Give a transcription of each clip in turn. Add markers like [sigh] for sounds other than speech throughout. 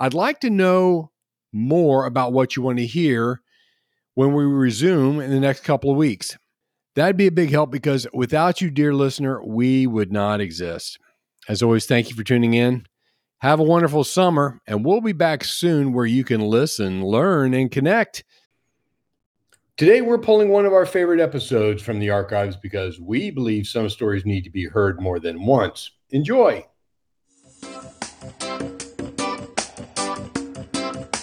I'd like to know more about what you want to hear when we resume in the next couple of weeks. That'd be a big help because without you, dear listener, we would not exist. As always, thank you for tuning in. Have a wonderful summer, and we'll be back soon where you can listen, learn, and connect. Today, we're pulling one of our favorite episodes from the archives because we believe some stories need to be heard more than once. Enjoy.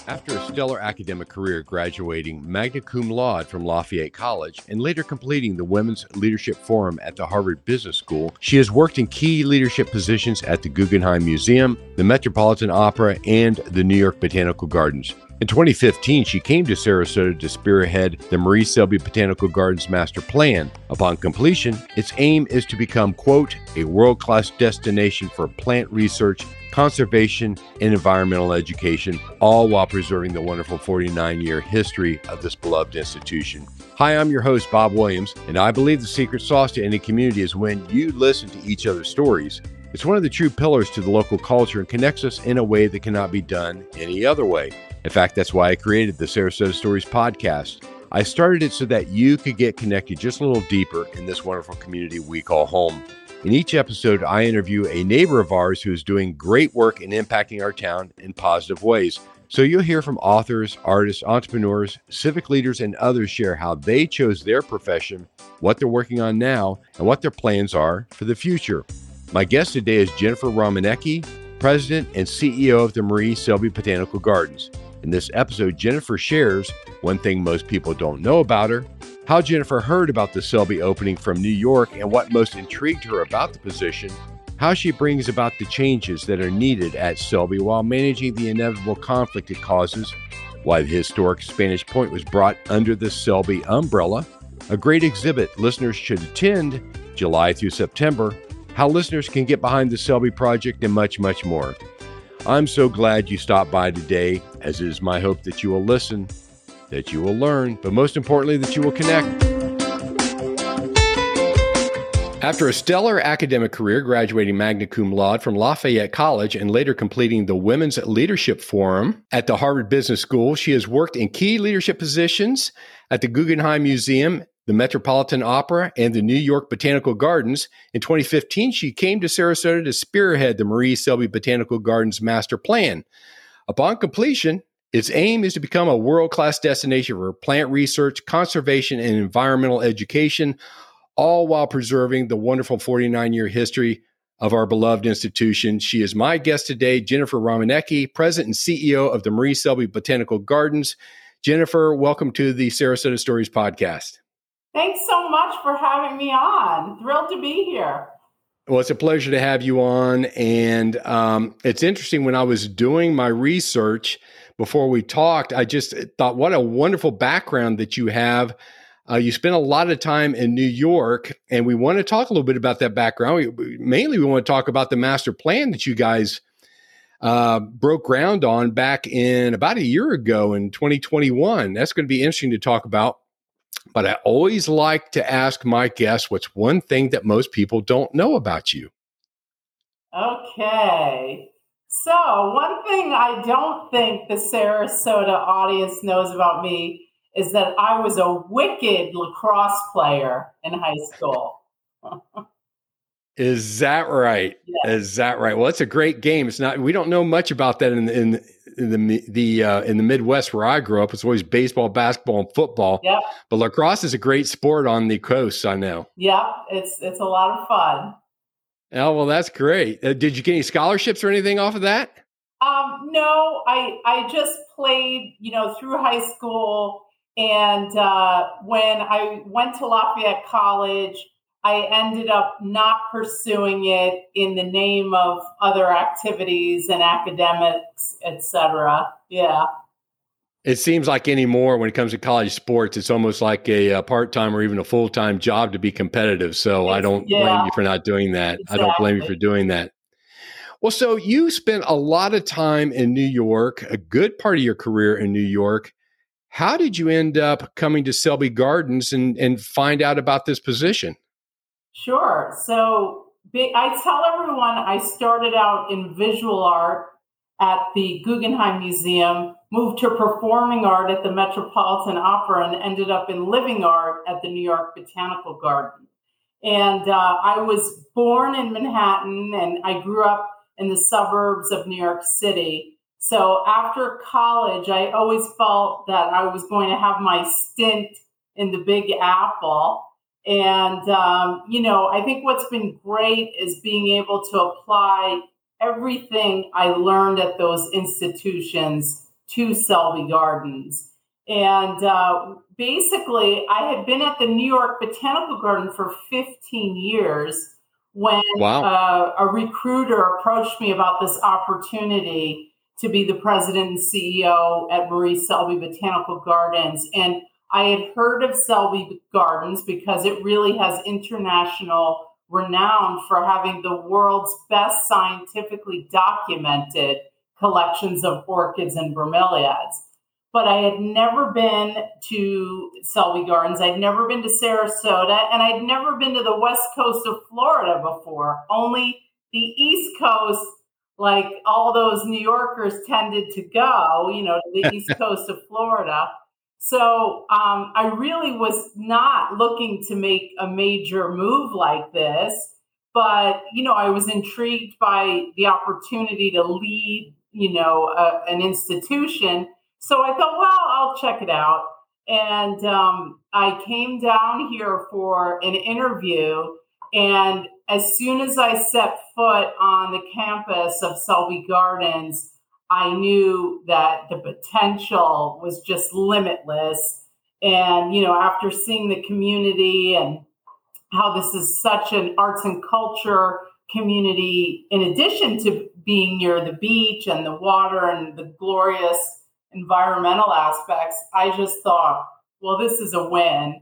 After a stellar academic career graduating magna cum laude from Lafayette College and later completing the Women's Leadership Forum at the Harvard Business School, she has worked in key leadership positions at the Guggenheim Museum, the Metropolitan Opera, and the New York Botanical Gardens. In 2015, she came to Sarasota to spearhead the Marie Selby Botanical Gardens Master Plan. Upon completion, its aim is to become, quote, a world class destination for plant research, conservation, and environmental education, all while preserving the wonderful 49 year history of this beloved institution. Hi, I'm your host, Bob Williams, and I believe the secret sauce to any community is when you listen to each other's stories. It's one of the true pillars to the local culture and connects us in a way that cannot be done any other way. In fact, that's why I created the Sarasota Stories podcast. I started it so that you could get connected just a little deeper in this wonderful community we call home. In each episode, I interview a neighbor of ours who is doing great work in impacting our town in positive ways. So you'll hear from authors, artists, entrepreneurs, civic leaders, and others share how they chose their profession, what they're working on now, and what their plans are for the future. My guest today is Jennifer Rominiecki, President and CEO of the Marie Selby Botanical Gardens. In this episode, Jennifer shares one thing most people don't know about her, how Jennifer heard about the Selby opening from New York and what most intrigued her about the position, how she brings about the changes that are needed at Selby while managing the inevitable conflict it causes, why the historic Spanish Point was brought under the Selby umbrella, a great exhibit listeners should attend July through September, how listeners can get behind the Selby project, and much, much more. I'm so glad you stopped by today, as it is my hope that you will listen, that you will learn, but most importantly, that you will connect. After a stellar academic career, graduating magna cum laude from Lafayette College and later completing the Women's Leadership Forum at the Harvard Business School, she has worked in key leadership positions at the Guggenheim Museum the Metropolitan Opera, and the New York Botanical Gardens. In 2015, she came to Sarasota to spearhead the Marie Selby Botanical Gardens Master Plan. Upon completion, its aim is to become a world class destination for plant research, conservation, and environmental education, all while preserving the wonderful 49 year history of our beloved institution. She is my guest today, Jennifer Rominiecki, President and CEO of the Marie Selby Botanical Gardens. Jennifer, welcome to the Sarasota Stories podcast. Thanks so much for having me on. Thrilled to be here. Well, it's a pleasure to have you on. And um, it's interesting when I was doing my research before we talked, I just thought, what a wonderful background that you have. Uh, you spent a lot of time in New York, and we want to talk a little bit about that background. We, mainly, we want to talk about the master plan that you guys uh, broke ground on back in about a year ago in 2021. That's going to be interesting to talk about. But I always like to ask my guests what's one thing that most people don't know about you? Okay. So, one thing I don't think the Sarasota audience knows about me is that I was a wicked lacrosse player in high school. Is that right? Yes. Is that right? Well, it's a great game. It's not. We don't know much about that in in in the the uh, in the Midwest where I grew up, it's always baseball, basketball, and football. Yep. But lacrosse is a great sport on the coast. I know. Yep, it's it's a lot of fun. Oh well, that's great. Uh, did you get any scholarships or anything off of that? Um, no, I I just played, you know, through high school, and uh, when I went to Lafayette College, I ended up not pursuing it in the name of other activities and academics, etc. Yeah. It seems like anymore when it comes to college sports, it's almost like a, a part time or even a full time job to be competitive. So it's, I don't yeah, blame you for not doing that. Exactly. I don't blame you for doing that. Well, so you spent a lot of time in New York, a good part of your career in New York. How did you end up coming to Selby Gardens and, and find out about this position? Sure. So I tell everyone I started out in visual art at the Guggenheim Museum, moved to performing art at the Metropolitan Opera, and ended up in living art at the New York Botanical Garden. And uh, I was born in Manhattan and I grew up in the suburbs of New York City. So after college, I always felt that I was going to have my stint in the Big Apple. And, um, you know, I think what's been great is being able to apply everything I learned at those institutions to Selby Gardens. And uh, basically, I had been at the New York Botanical Garden for 15 years when wow. uh, a recruiter approached me about this opportunity to be the president and CEO at Marie Selby Botanical Gardens. And I had heard of Selby Gardens because it really has international renown for having the world's best scientifically documented collections of orchids and bromeliads. But I had never been to Selby Gardens. I'd never been to Sarasota, and I'd never been to the west coast of Florida before. Only the east coast, like all those New Yorkers tended to go, you know, to the [laughs] east coast of Florida. So um, I really was not looking to make a major move like this, but you know I was intrigued by the opportunity to lead, you know, a, an institution. So I thought, well, I'll check it out, and um, I came down here for an interview. And as soon as I set foot on the campus of Selby Gardens, I knew that the potential was just limitless. And, you know, after seeing the community and how this is such an arts and culture community, in addition to being near the beach and the water and the glorious environmental aspects, I just thought, well, this is a win.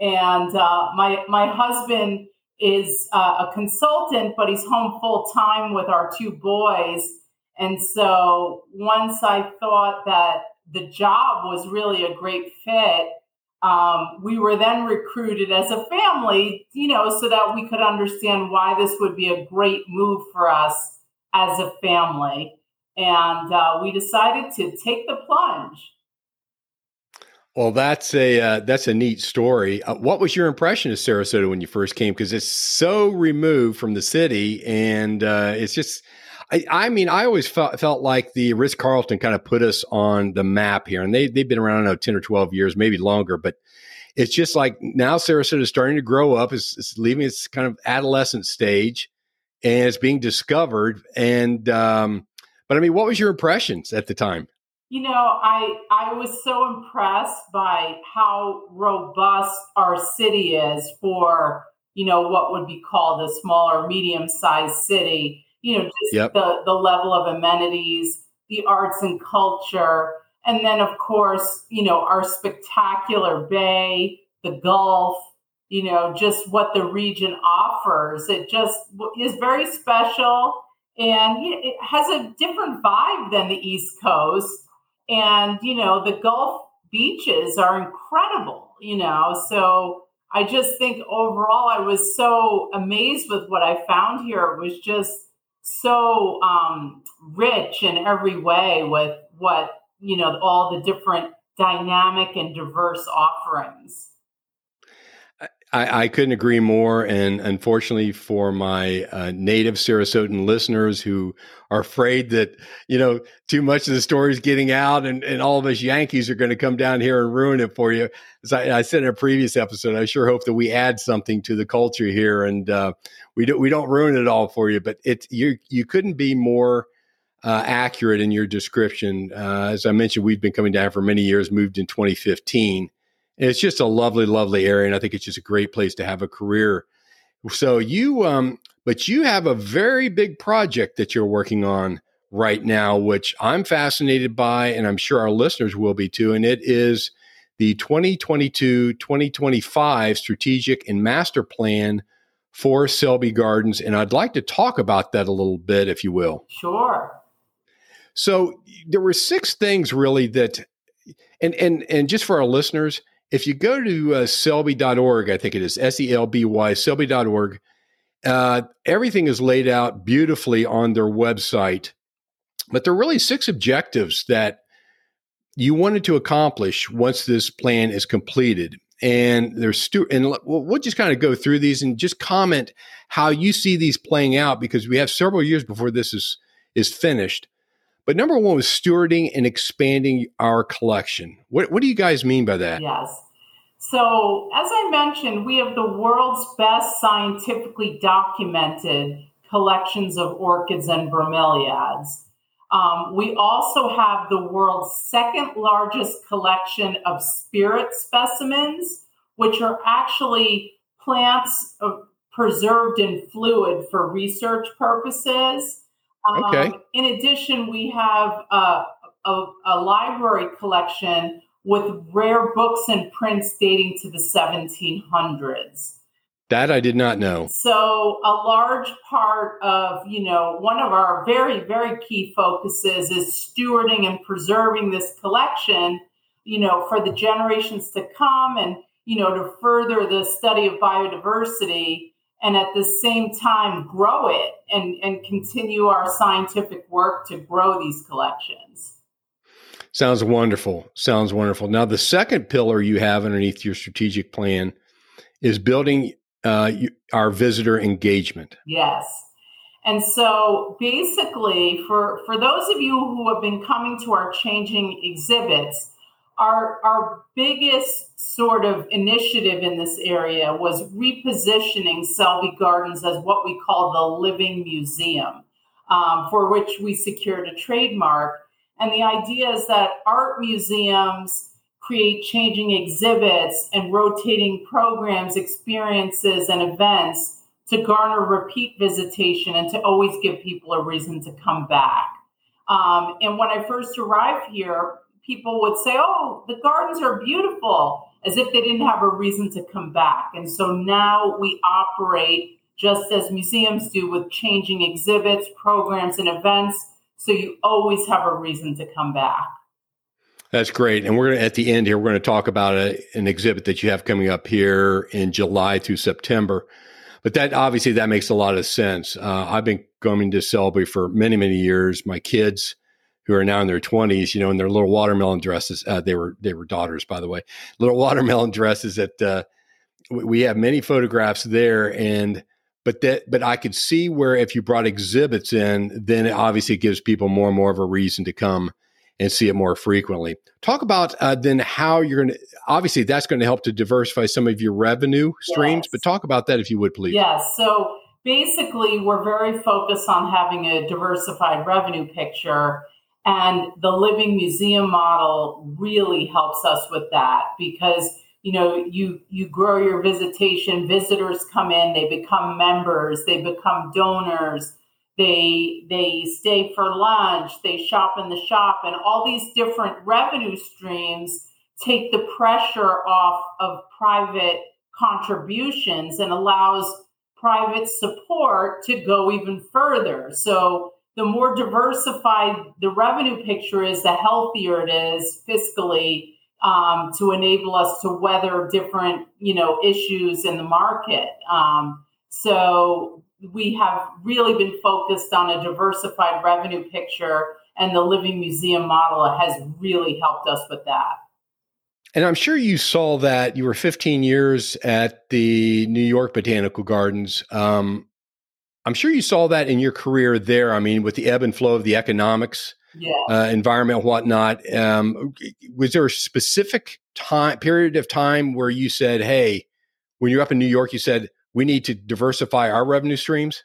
And uh, my my husband is uh, a consultant, but he's home full time with our two boys and so once I thought that the job was really a great fit, um, we were then recruited as a family, you know, so that we could understand why this would be a great move for us as a family. And uh, we decided to take the plunge. Well, that's a uh, that's a neat story. Uh, what was your impression of Sarasota when you first came? Because it's so removed from the city, and uh, it's just I, I mean, I always felt, felt like the Ritz Carlton kind of put us on the map here, and they they've been around I know ten or twelve years, maybe longer, but it's just like now Sarasota is starting to grow up, it's, it's leaving its kind of adolescent stage, and it's being discovered. And um, but I mean, what was your impressions at the time? You know, I I was so impressed by how robust our city is for you know what would be called a smaller medium sized city you know, just yep. the, the level of amenities, the arts and culture. And then, of course, you know, our spectacular bay, the Gulf, you know, just what the region offers. It just is very special and it has a different vibe than the East Coast. And, you know, the Gulf beaches are incredible, you know, so I just think overall I was so amazed with what I found here. It was just so um, rich in every way with what you know all the different dynamic and diverse offerings I, I, couldn't agree more. And unfortunately, for my uh, native Sarasotan listeners who are afraid that you know too much of the story is getting out, and, and all of us Yankees are going to come down here and ruin it for you. As I, I, said in a previous episode, I sure hope that we add something to the culture here, and uh, we don't we don't ruin it all for you. But it you you couldn't be more. Uh, accurate in your description. Uh, as I mentioned, we've been coming down for many years, moved in 2015 and it's just a lovely, lovely area, and I think it's just a great place to have a career. So you, um, but you have a very big project that you're working on right now, which I'm fascinated by, and I'm sure our listeners will be too. And it is the 2022 2025 strategic and master plan for Selby Gardens. And I'd like to talk about that a little bit, if you will. Sure. So there were six things really that, and and and just for our listeners, if you go to uh, selby.org, I think it is S E L B Y, selby.org, uh, everything is laid out beautifully on their website. But there are really six objectives that you wanted to accomplish once this plan is completed. And there's stu- and we'll, we'll just kind of go through these and just comment how you see these playing out because we have several years before this is is finished. But number one was stewarding and expanding our collection. What, what do you guys mean by that? Yes. So, as I mentioned, we have the world's best scientifically documented collections of orchids and bromeliads. Um, we also have the world's second largest collection of spirit specimens, which are actually plants uh, preserved in fluid for research purposes. Okay. Um, in addition, we have uh, a, a, library collection with rare books and prints dating to the 1700s. That I did not know. So, a large part of, you know, one of our very, very key focuses is stewarding and preserving this collection, you know, for the generations to come and, you know, to further the study of biodiversity and at the same time grow it and, and continue our scientific work to grow these collections. Sounds wonderful. Sounds wonderful. Now, the second pillar you have underneath your strategic plan is building uh, our visitor engagement. Yes. And so basically, for, for those of you who have been coming to our changing exhibits, our, our biggest sort of initiative in this area was repositioning Selby Gardens as what we call the living museum, um, for which we secured a trademark. And the idea is that art museums create changing exhibits and rotating programs, experiences, and events to garner repeat visitation and to always give people a reason to come back. Um, and when I first arrived here, people would say, Oh, the gardens are beautiful, as if they didn't have a reason to come back. And so now we operate just as museums do with changing exhibits, programs, and events. So you always have a reason to come back. That's great. And we're going to, at the end here, we're going to talk about a, an exhibit that you have coming up here in July through September. But that obviously that makes a lot of sense. Uh, I've been coming to Selby for many, many years. My kids who are now in their 20s, you know, in their little watermelon dresses. Uh, they were they were daughters, by the way, [laughs] little watermelon dresses. That uh, we have many photographs there, and but that but I could see where if you brought exhibits in, then it obviously gives people more and more of a reason to come and see it more frequently. Talk about uh, then how you're going to. Obviously, that's going to help to diversify some of your revenue streams. Yes. But talk about that if you would, please. Yes. So basically, we're very focused on having a diversified revenue picture and the living museum model really helps us with that because you know you you grow your visitation visitors come in they become members they become donors they they stay for lunch they shop in the shop and all these different revenue streams take the pressure off of private contributions and allows private support to go even further so the more diversified the revenue picture is, the healthier it is fiscally um, to enable us to weather different, you know, issues in the market. Um, so we have really been focused on a diversified revenue picture, and the Living Museum model has really helped us with that. And I'm sure you saw that you were 15 years at the New York Botanical Gardens. Um, I'm sure you saw that in your career there. I mean, with the ebb and flow of the economics, yeah. uh, environment, whatnot. Um, was there a specific time period of time where you said, "Hey, when you're up in New York, you said we need to diversify our revenue streams"?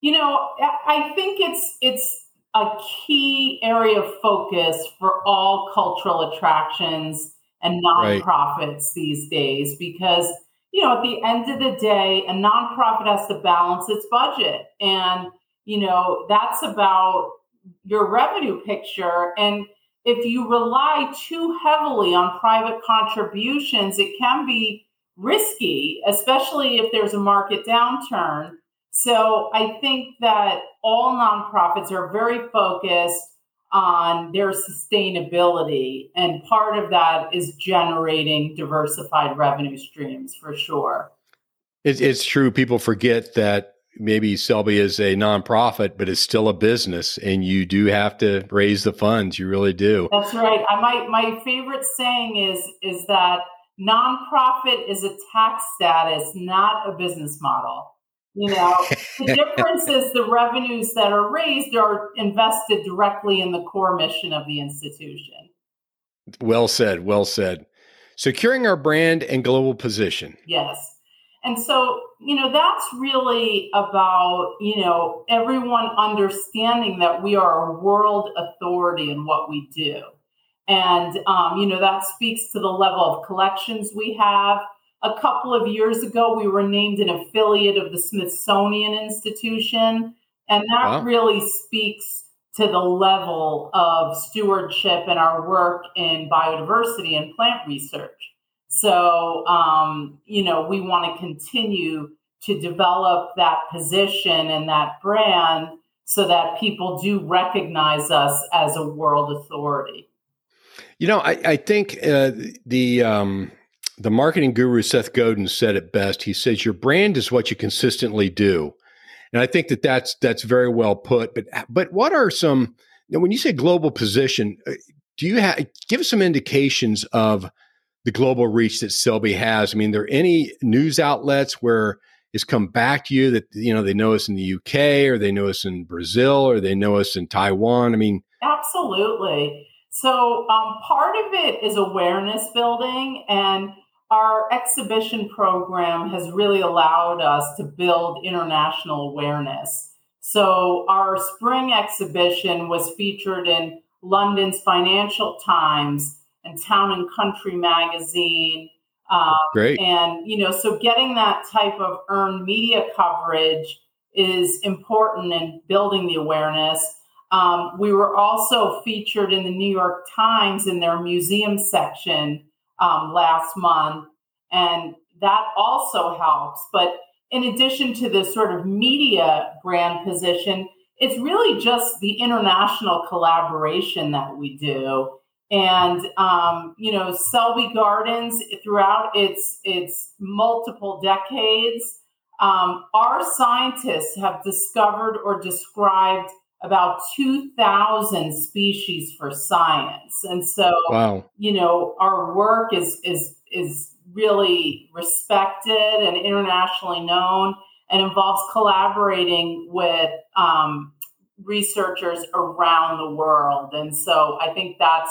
You know, I think it's it's a key area of focus for all cultural attractions and nonprofits right. these days because you know at the end of the day a nonprofit has to balance its budget and you know that's about your revenue picture and if you rely too heavily on private contributions it can be risky especially if there's a market downturn so I think that all nonprofits are very focused on their sustainability. And part of that is generating diversified revenue streams for sure. It's, it's true. People forget that maybe Selby is a nonprofit, but it's still a business, and you do have to raise the funds. You really do. That's right. I might my favorite saying is is that nonprofit is a tax status, not a business model. You know, the [laughs] difference is the revenues that are raised are invested directly in the core mission of the institution. Well said. Well said. Securing our brand and global position. Yes. And so, you know, that's really about, you know, everyone understanding that we are a world authority in what we do. And, um, you know, that speaks to the level of collections we have a couple of years ago, we were named an affiliate of the Smithsonian Institution. And that wow. really speaks to the level of stewardship and our work in biodiversity and plant research. So, um, you know, we want to continue to develop that position and that brand so that people do recognize us as a world authority. You know, I, I think uh, the um, the marketing guru Seth Godin said it best. He says your brand is what you consistently do, and I think that that's that's very well put. But but what are some when you say global position? Uh, do you have give us some indications of the global reach that Selby has? I mean, are there any news outlets where it's come back to you that you know they know us in the UK or they know us in Brazil or they know us in Taiwan? I mean, absolutely. So um, part of it is awareness building and our exhibition program has really allowed us to build international awareness. So, our spring exhibition was featured in London's Financial Times and Town and Country magazine. Um, Great. And, you know, so getting that type of earned media coverage is important in building the awareness. Um, we were also featured in the New York Times in their museum section um, last month, and that also helps. But in addition to the sort of media brand position, it's really just the international collaboration that we do. And um, you know, Selby Gardens throughout its its multiple decades, um, our scientists have discovered or described about 2,000 species for science. And so, wow. you know, our work is, is, is really respected and internationally known and involves collaborating with um, researchers around the world. And so I think that's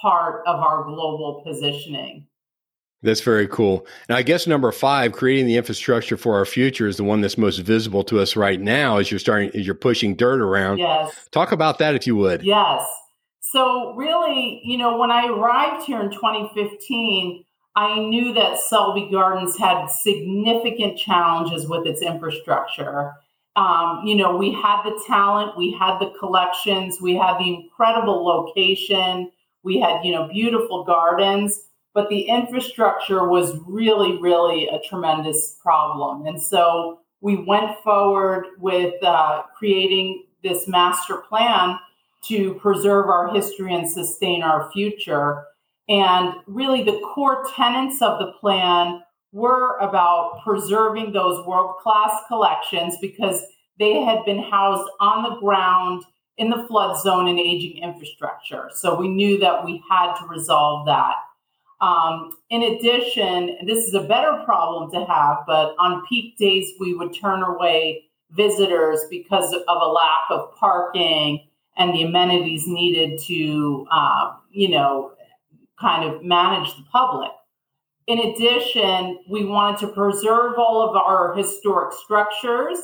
part of our global positioning. That's very cool. And I guess number five, creating the infrastructure for our future is the one that's most visible to us right now as you're starting, as you're pushing dirt around. Yes. Talk about that if you would. Yes. So really, you know, when I arrived here in 2015, I knew that Selby Gardens had significant challenges with its infrastructure. Um, you know, we had the talent, we had the collections, we had the incredible location, we had, you know, beautiful gardens but the infrastructure was really, really a tremendous problem. And so we went forward with uh, creating this master plan to preserve our history and sustain our future. And really, the core tenets of the plan were about preserving those world class collections because they had been housed on the ground in the flood zone and aging infrastructure. So we knew that we had to resolve that. Um, in addition, this is a better problem to have, but on peak days, we would turn away visitors because of a lack of parking and the amenities needed to, uh, you know, kind of manage the public. In addition, we wanted to preserve all of our historic structures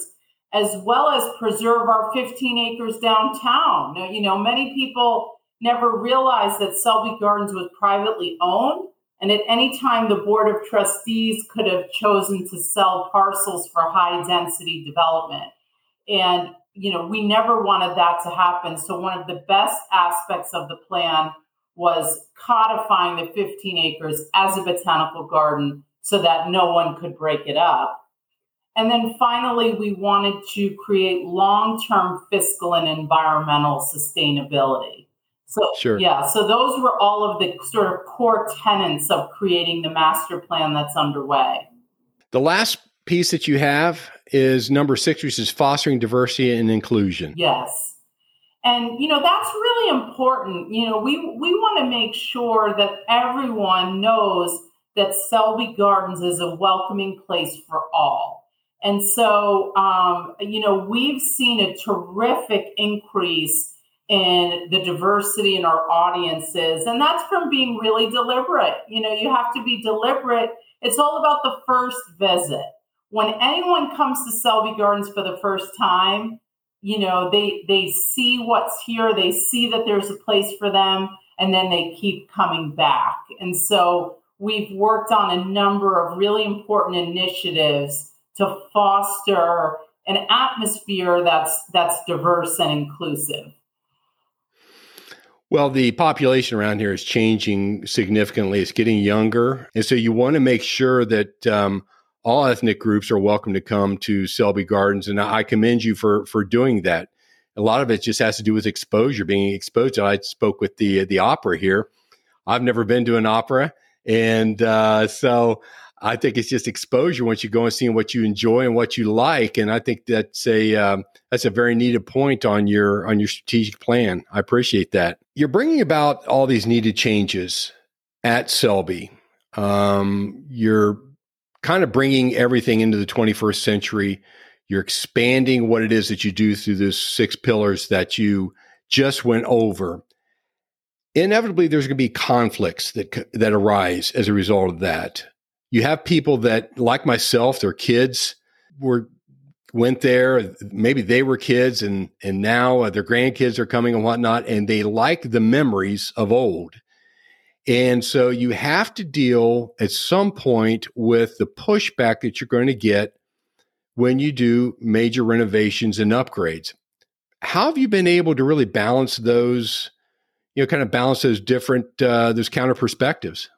as well as preserve our 15 acres downtown. Now, you know, many people never realized that Selby Gardens was privately owned. And at any time, the Board of Trustees could have chosen to sell parcels for high density development. And, you know, we never wanted that to happen. So, one of the best aspects of the plan was codifying the 15 acres as a botanical garden so that no one could break it up. And then finally, we wanted to create long term fiscal and environmental sustainability. So, sure. yeah, so those were all of the sort of core tenets of creating the master plan that's underway. The last piece that you have is number six, which is fostering diversity and inclusion. Yes. And you know that's really important. You know, we we want to make sure that everyone knows that Selby Gardens is a welcoming place for all. And so, um, you know, we've seen a terrific increase in the diversity in our audiences, and that's from being really deliberate. You know, you have to be deliberate. It's all about the first visit. When anyone comes to Selby Gardens for the first time, you know they they see what's here they see that there's a place for them and then they keep coming back and so we've worked on a number of really important initiatives to foster an atmosphere that's that's diverse and inclusive well, the population around here is changing significantly. It's getting younger. And so you want to make sure that um, all ethnic groups are welcome to come to Selby Gardens, and I commend you for for doing that. A lot of it just has to do with exposure, being exposed. I spoke with the the opera here. I've never been to an opera, and uh, so I think it's just exposure once you go and see what you enjoy and what you like. And I think that's a um, that's a very needed point on your on your strategic plan. I appreciate that. You're bringing about all these needed changes at Selby. Um, you're kind of bringing everything into the 21st century. You're expanding what it is that you do through those six pillars that you just went over. Inevitably, there's going to be conflicts that that arise as a result of that. You have people that, like myself, their kids were went there. Maybe they were kids, and and now their grandkids are coming and whatnot, and they like the memories of old. And so you have to deal at some point with the pushback that you're going to get when you do major renovations and upgrades. How have you been able to really balance those, you know, kind of balance those different, uh, those counter perspectives?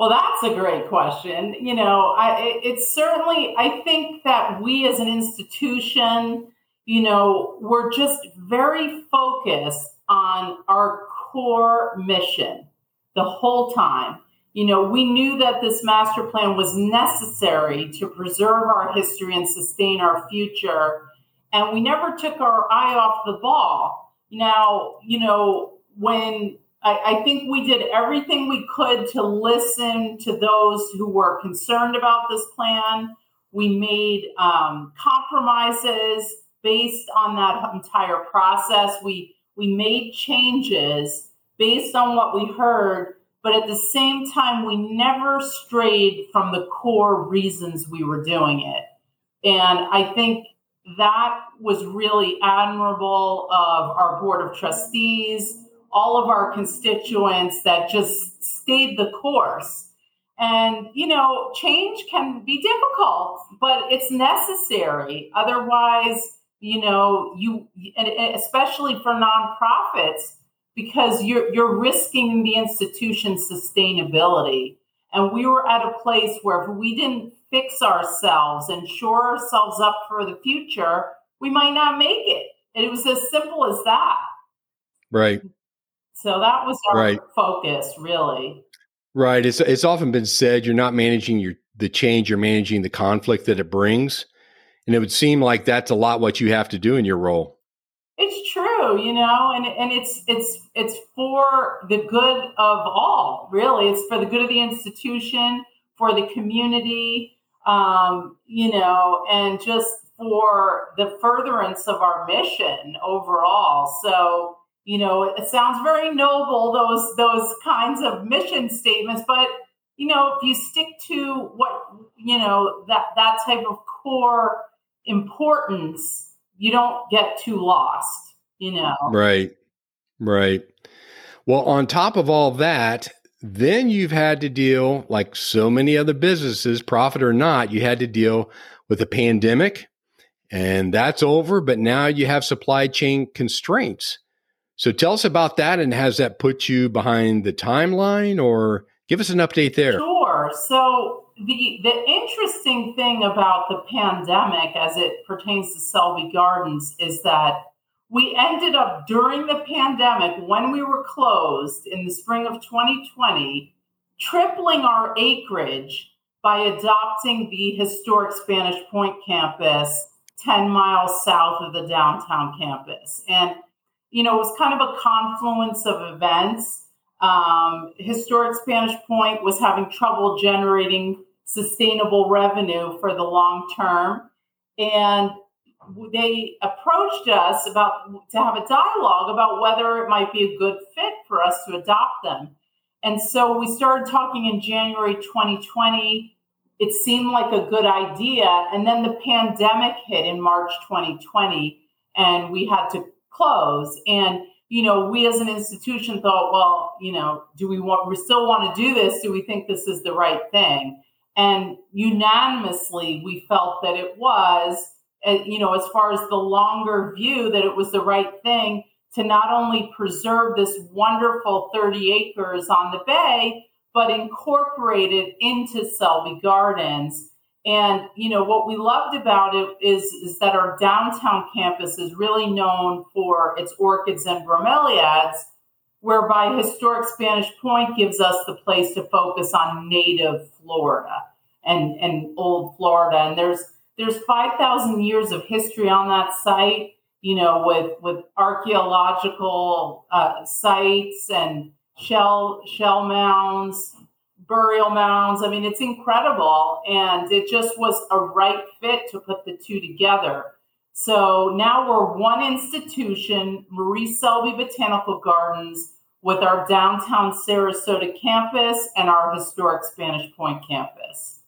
Well, that's a great question. You know, I, it's certainly, I think that we as an institution, you know, we're just very focused on our core mission the whole time. You know, we knew that this master plan was necessary to preserve our history and sustain our future. And we never took our eye off the ball. Now, you know, when I, I think we did everything we could to listen to those who were concerned about this plan. We made um, compromises based on that entire process. We we made changes based on what we heard, but at the same time, we never strayed from the core reasons we were doing it. And I think that was really admirable of our board of trustees, all of our constituents that just stayed the course. And, you know, change can be difficult, but it's necessary. Otherwise, you know, you, especially for nonprofits, because you're you're risking the institution's sustainability. And we were at a place where if we didn't fix ourselves and shore ourselves up for the future, we might not make it. And it was as simple as that. Right. So that was our right. focus, really. Right. It's it's often been said you're not managing your the change, you're managing the conflict that it brings. And it would seem like that's a lot what you have to do in your role. It's true you know, and and it's it's it's for the good of all. Really, it's for the good of the institution, for the community, um, you know, and just for the furtherance of our mission overall. So, you know, it sounds very noble those those kinds of mission statements, but you know, if you stick to what you know that that type of core importance, you don't get too lost. You know, right, right. Well, on top of all that, then you've had to deal, like so many other businesses, profit or not, you had to deal with a pandemic and that's over. But now you have supply chain constraints. So tell us about that. And has that put you behind the timeline or give us an update there? Sure. So the, the interesting thing about the pandemic as it pertains to Selby Gardens is that we ended up during the pandemic when we were closed in the spring of 2020 tripling our acreage by adopting the historic Spanish Point campus 10 miles south of the downtown campus. And, you know, it was kind of a confluence of events. Um, historic Spanish Point was having trouble generating sustainable revenue for the long term. And they approached us about to have a dialogue about whether it might be a good fit for us to adopt them. And so we started talking in January 2020 it seemed like a good idea. And then the pandemic hit in March 2020, and we had to close. And you know, we as an institution thought, well, you know, do we want, we still want to do this? Do we think this is the right thing? And unanimously, we felt that it was, eh, you know, as far as the longer view, that it was the right thing to not only preserve this wonderful 30 acres on the bay, but incorporate it into Selby Gardens. And you know what we loved about it is, is that our downtown campus is really known for its orchids and bromeliads, whereby historic Spanish Point gives us the place to focus on native Florida and, and old Florida. And there's there's 5,000 years of history on that site, you know, with with archaeological uh, sites and shell shell mounds, burial mounds. I mean, it's incredible, and it just was a right fit to put the two together. So now we're one institution, Marie Selby Botanical Gardens, with our downtown Sarasota campus and our historic Spanish Point campus.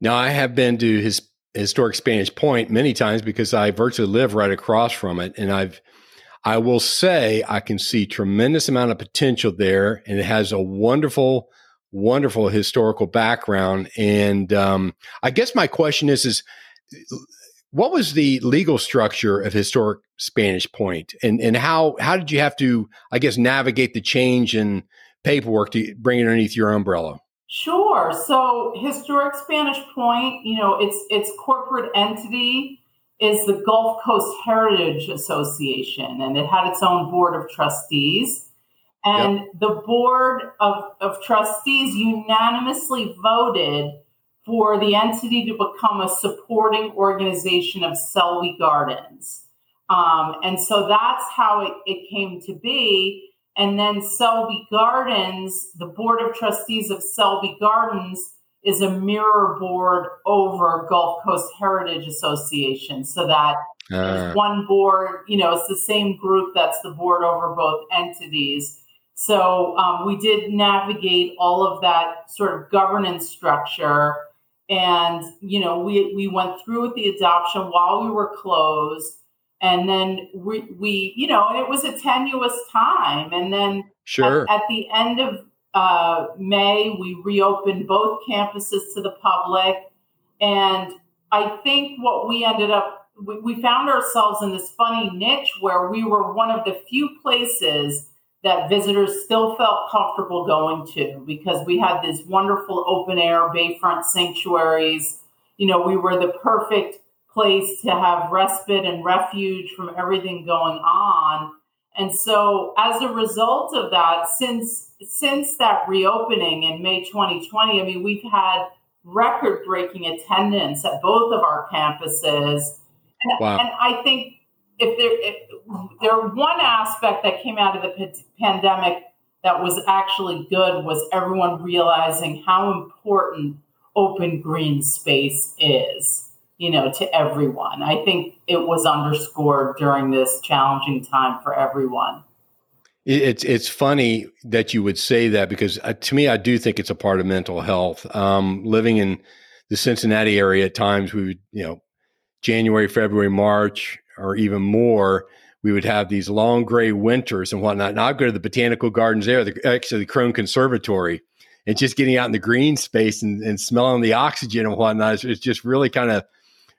Now, I have been to his historic Spanish Point many times because I virtually live right across from it, and I've I will say I can see tremendous amount of potential there, and it has a wonderful, wonderful historical background. And um, I guess my question is: is what was the legal structure of historic Spanish Point, and and how how did you have to, I guess, navigate the change in paperwork to bring it underneath your umbrella? Sure. So historic Spanish Point, you know, its its corporate entity is the Gulf Coast Heritage Association, and it had its own board of trustees. And yep. the board of, of trustees unanimously voted for the entity to become a supporting organization of Selby Gardens. Um, and so that's how it, it came to be. And then Selby Gardens, the board of trustees of Selby Gardens, is a mirror board over Gulf Coast Heritage Association so that uh. one board, you know, it's the same group that's the board over both entities. So um, we did navigate all of that sort of governance structure. And, you know, we, we went through with the adoption while we were closed. And then we, we you know, and it was a tenuous time. And then sure. at, at the end of uh, May, we reopened both campuses to the public. And I think what we ended up, we, we found ourselves in this funny niche where we were one of the few places that visitors still felt comfortable going to because we had these wonderful open air bayfront sanctuaries. You know, we were the perfect place to have respite and refuge from everything going on. And so as a result of that, since since that reopening in May 2020, I mean, we've had record breaking attendance at both of our campuses. And, wow. and I think if there, if, there one aspect that came out of the p- pandemic that was actually good was everyone realizing how important open green space is, you know, to everyone. I think it was underscored during this challenging time for everyone. It's it's funny that you would say that because uh, to me, I do think it's a part of mental health. Um, living in the Cincinnati area, at times we would, you know, January, February, March, or even more, we would have these long gray winters and whatnot. And I'd go to the botanical gardens there, the, actually the Krohn Conservatory, and just getting out in the green space and, and smelling the oxygen and whatnot. It's, it's just really kind of,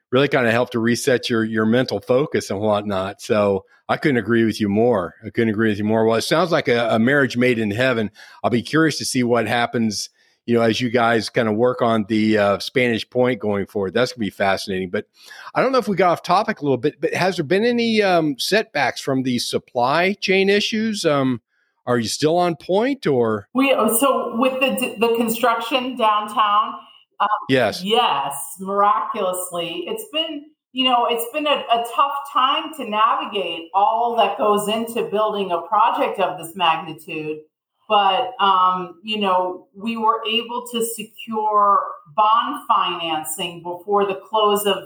really kind of helped to reset your your mental focus and whatnot. So I couldn't agree with you more. I couldn't agree with you more. Well, it sounds like a, a marriage made in heaven. I'll be curious to see what happens you know, as you guys kind of work on the uh, Spanish Point going forward. That's going to be fascinating. But I don't know if we got off topic a little bit, but has there been any um, setbacks from the supply chain issues? Um, are you still on point or? We so with the the construction downtown. Um, yes. Yes, miraculously, it's been you know it's been a, a tough time to navigate all that goes into building a project of this magnitude but um, you know we were able to secure bond financing before the close of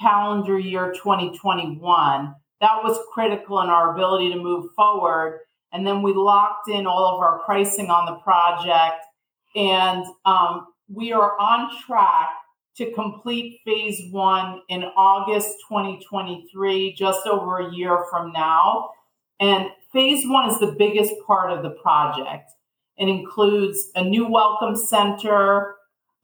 calendar year 2021 that was critical in our ability to move forward. And then we locked in all of our pricing on the project. And um, we are on track to complete phase one in august 2023 just over a year from now. And phase one is the biggest part of the project. It includes a new welcome center,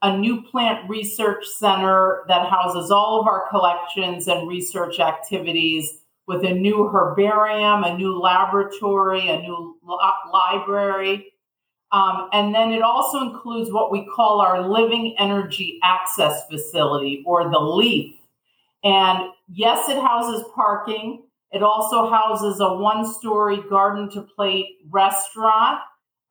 a new plant research center that houses all of our collections and research activities with a new herbarium, a new laboratory, a new library. Um, and then it also includes what we call our Living Energy Access Facility or the LEAF. And yes, it houses parking. It also houses a one story garden to plate restaurant,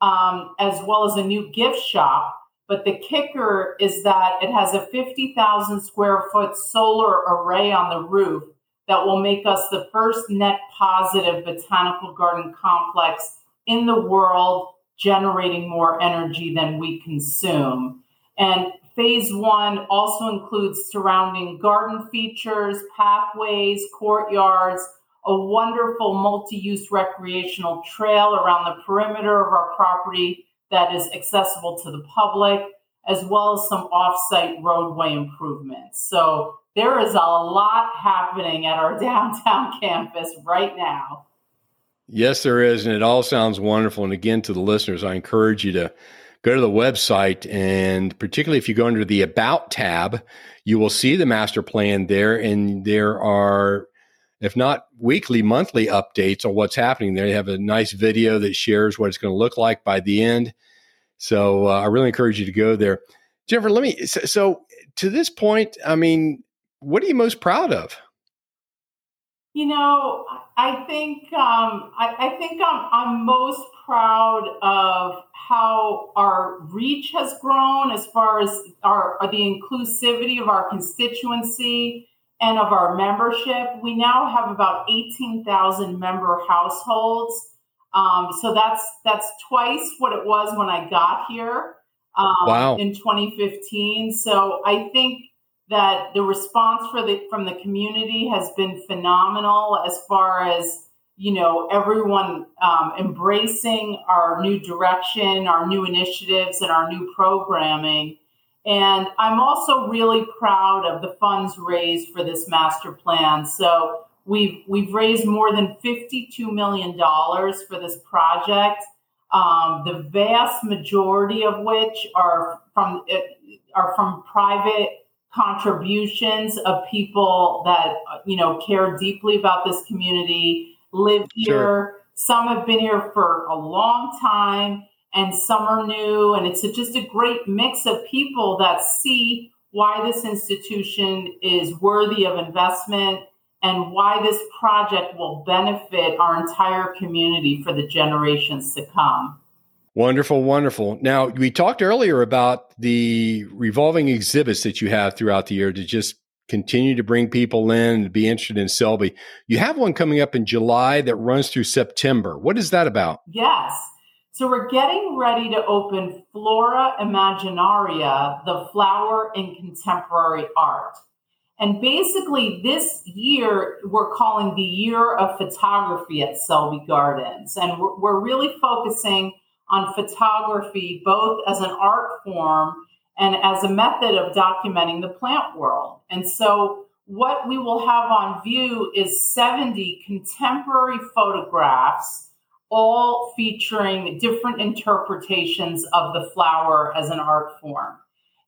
um, as well as a new gift shop. But the kicker is that it has a 50,000 square foot solar array on the roof that will make us the first net positive botanical garden complex in the world, generating more energy than we consume. And phase one also includes surrounding garden features, pathways, courtyards, a wonderful multi use recreational trail around the perimeter of our property that is accessible to the public, as well as some off site roadway improvements. So there is a lot happening at our [laughs] downtown campus right now. Yes, there is. And it all sounds wonderful. And again, to the listeners, I encourage you to go to the website and particularly if you go under the About tab, you will see the master plan there. And there are if not weekly, monthly updates on what's happening there. They have a nice video that shares what it's going to look like by the end. So uh, I really encourage you to go there. Jennifer, let me. So, so, to this point, I mean, what are you most proud of? You know, I think um, I, I, think I'm, I'm most proud of how our reach has grown as far as our the inclusivity of our constituency and of our membership. We now have about 18,000 member households. Um, so that's that's twice what it was when I got here um, wow. in 2015. So I think that the response for the from the community has been phenomenal as far as you know everyone um, embracing our new direction, our new initiatives, and our new programming. And I'm also really proud of the funds raised for this master plan. So we've we've raised more than 52 million dollars for this project. Um, the vast majority of which are from are from private contributions of people that you know care deeply about this community, live here. Sure. Some have been here for a long time and some are new. And it's a, just a great mix of people that see why this institution is worthy of investment and why this project will benefit our entire community for the generations to come. Wonderful, wonderful. Now, we talked earlier about the revolving exhibits that you have throughout the year to just continue to bring people in and be interested in Selby. You have one coming up in July that runs through September. What is that about? Yes. So we're getting ready to open Flora Imaginaria, the flower in contemporary art. And basically, this year we're calling the year of photography at Selby Gardens. And we're, really focusing on photography both as an art form and as a method of documenting the plant world. And so, what we will have on view is 70 contemporary photographs all featuring different interpretations of the flower as an art form.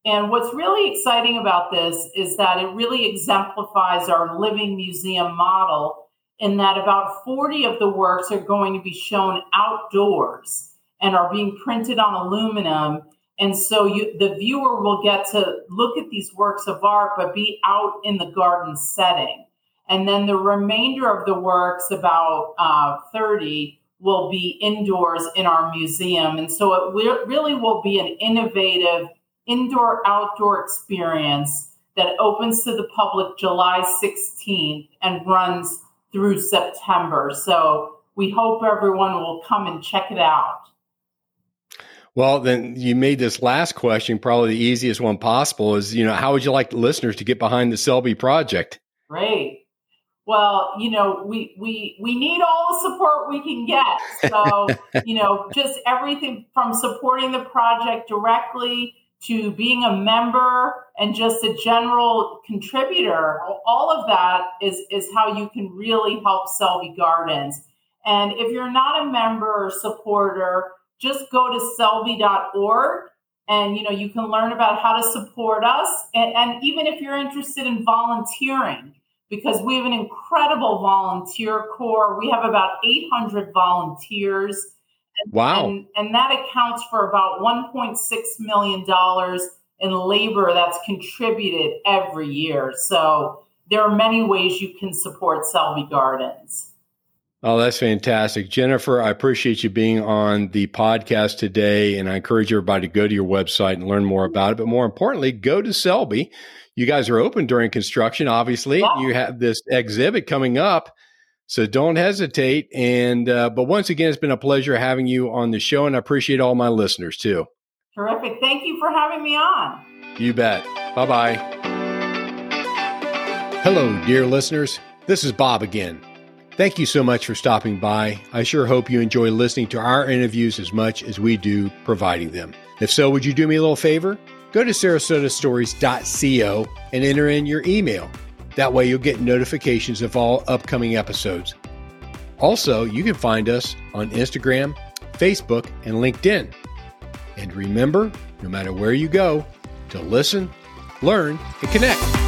And what's really exciting about this is that it really exemplifies our living museum model in that about 40 of the works are going to be shown outdoors and are being printed on aluminum. And so you, the viewer will get to look at these works of art, but be out in the garden setting. And then the remainder of the works, about uh, 30, will be indoors in our museum. And so it really will be an innovative indoor outdoor experience that opens to the public July 16th and runs through September. So we hope everyone will come and check it out. Well, then you made this last question probably the easiest one possible is, you know, how would you like the listeners to get behind the Selby project? Great well, you know, we we we need all the support we can get. So, [laughs] you know, just everything from supporting the project directly to being a member and just a general contributor, all of that is is how you can really help Selby Gardens. And if you're not a member or supporter, just go to selby.org and you know you can learn about how to support us and, and even if you're interested in volunteering because we have an incredible volunteer corps. We have about 800 volunteers. And, wow. And, and that accounts for about $1.6 million in labor that's contributed every year. So there are many ways you can support Selby Gardens. Oh, that's fantastic. Jennifer, I appreciate you being on the podcast today. And I encourage everybody to go to your website and learn more about it. But more importantly, go to Selby you guys are open during construction. Obviously, wow. you have this exhibit coming up, so don't hesitate. And uh, but once again, it's been a pleasure having you on the show, and I appreciate all my listeners too. Terrific! Thank you for having me on. You bet. Bye bye. Hello, dear listeners. This is Bob again. Thank you so much for stopping by. I sure hope you enjoy listening to our interviews as much as we do providing them. If so, would you do me a little favor? go to sarasotastories.co and enter in your email. That way, you'll get notifications of all upcoming episodes. Also, you can find us on Instagram, Facebook, and LinkedIn. And remember, no matter where you go, to listen, learn, and connect.